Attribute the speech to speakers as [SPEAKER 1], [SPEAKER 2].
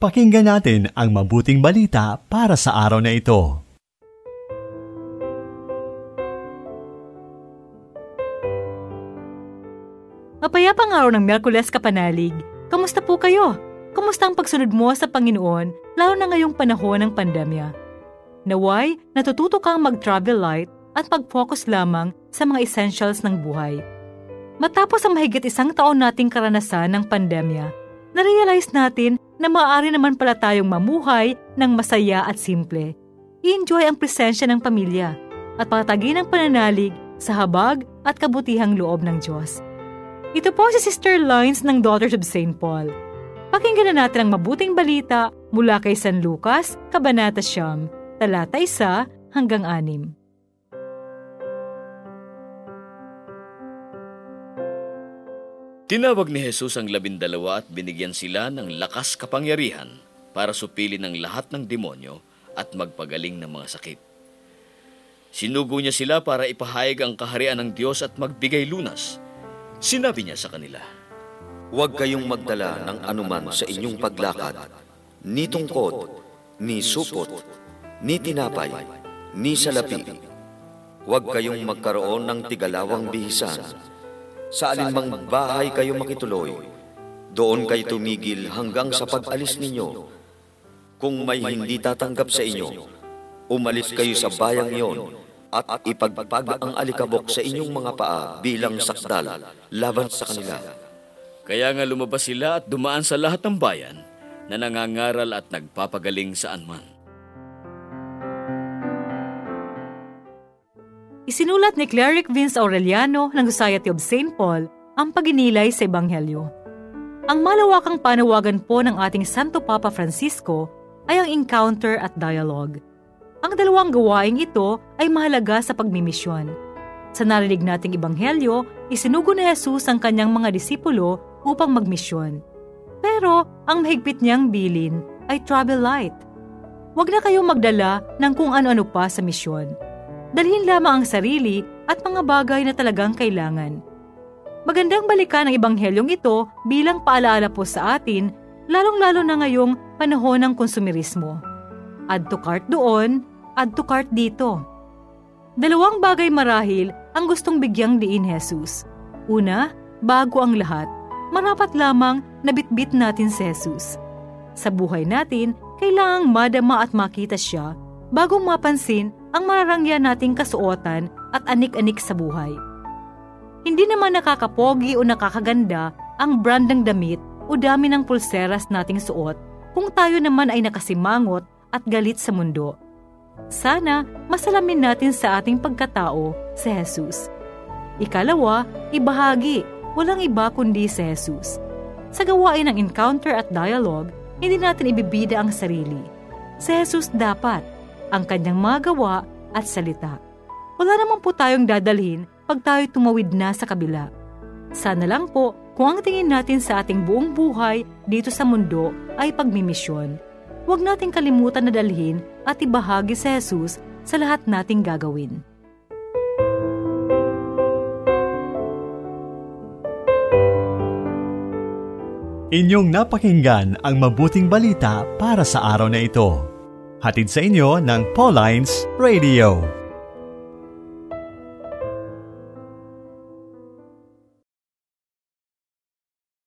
[SPEAKER 1] Pakinggan natin ang mabuting balita para sa araw na ito.
[SPEAKER 2] Mapayapang araw ng Merkules Kapanalig. Kamusta po kayo? Kamusta ang pagsunod mo sa Panginoon, lalo na ngayong panahon ng pandemya? Naway, natututo kang mag-travel light at mag-focus lamang sa mga essentials ng buhay. Matapos ang mahigit isang taon nating karanasan ng pandemya, narealize natin na maaari naman pala tayong mamuhay ng masaya at simple. I-enjoy ang presensya ng pamilya at patagin ang pananalig sa habag at kabutihang loob ng Diyos. Ito po si Sister Lines ng Daughters of St. Paul. Pakinggan na natin ang mabuting balita mula kay San Lucas, Kabanata Siyam, talata 1 hanggang 6.
[SPEAKER 3] Tinawag ni Jesus ang labindalawa at binigyan sila ng lakas kapangyarihan para supilin ang lahat ng demonyo at magpagaling ng mga sakit. Sinugo niya sila para ipahayag ang kaharian ng Diyos at magbigay lunas. Sinabi niya sa kanila,
[SPEAKER 4] Huwag kayong magdala ng anuman sa inyong paglakad, ni tungkod, ni supot, ni tinapay, ni salapi. Huwag kayong magkaroon ng tigalawang bihisan sa alinmang bahay kayo makituloy, doon kayo tumigil hanggang sa pag-alis ninyo. Kung may hindi tatanggap sa inyo, umalis kayo sa bayang iyon at ipagpag ang alikabok sa inyong mga paa bilang sakdal laban sa kanila.
[SPEAKER 3] Kaya nga lumabas sila at dumaan sa lahat ng bayan na nangangaral at nagpapagaling saan man.
[SPEAKER 2] Isinulat ni Cleric Vince Aureliano ng Society of St. Paul ang paginilay sa Ebanghelyo. Ang malawakang panawagan po ng ating Santo Papa Francisco ay ang encounter at dialogue. Ang dalawang gawaing ito ay mahalaga sa pagmimisyon. Sa narinig nating Ebanghelyo, isinugo ni Jesus ang kanyang mga disipulo upang magmisyon. Pero ang mahigpit niyang bilin ay travel light. Huwag na kayong magdala ng kung ano-ano pa sa misyon Dalhin lamang ang sarili at mga bagay na talagang kailangan. Magandang balikan ang ebanghelyong ito bilang paalaala po sa atin, lalong-lalo na ngayong panahon ng konsumerismo. Add to cart doon, add to cart dito. Dalawang bagay marahil ang gustong bigyang diin Jesus. Una, bago ang lahat, marapat lamang na bitbit natin si Jesus. Sa buhay natin, kailangang madama at makita siya bago mapansin ang mararangya nating kasuotan at anik-anik sa buhay. Hindi naman nakakapogi o nakakaganda ang brand ng damit o dami ng pulseras nating suot kung tayo naman ay nakasimangot at galit sa mundo. Sana masalamin natin sa ating pagkatao si Jesus. Ikalawa, ibahagi, walang iba kundi si Jesus. Sa gawain ng encounter at dialogue, hindi natin ibibida ang sarili. Si Jesus dapat ang kanyang mga gawa at salita. Wala naman po tayong dadalhin pag tayo tumawid na sa kabila. Sana lang po kung ang tingin natin sa ating buong buhay dito sa mundo ay pagmimisyon. Huwag nating kalimutan na dalhin at ibahagi sa Jesus sa lahat nating gagawin.
[SPEAKER 1] Inyong napakinggan ang mabuting balita para sa araw na ito. Hatid sa inyo ng Paulines Radio.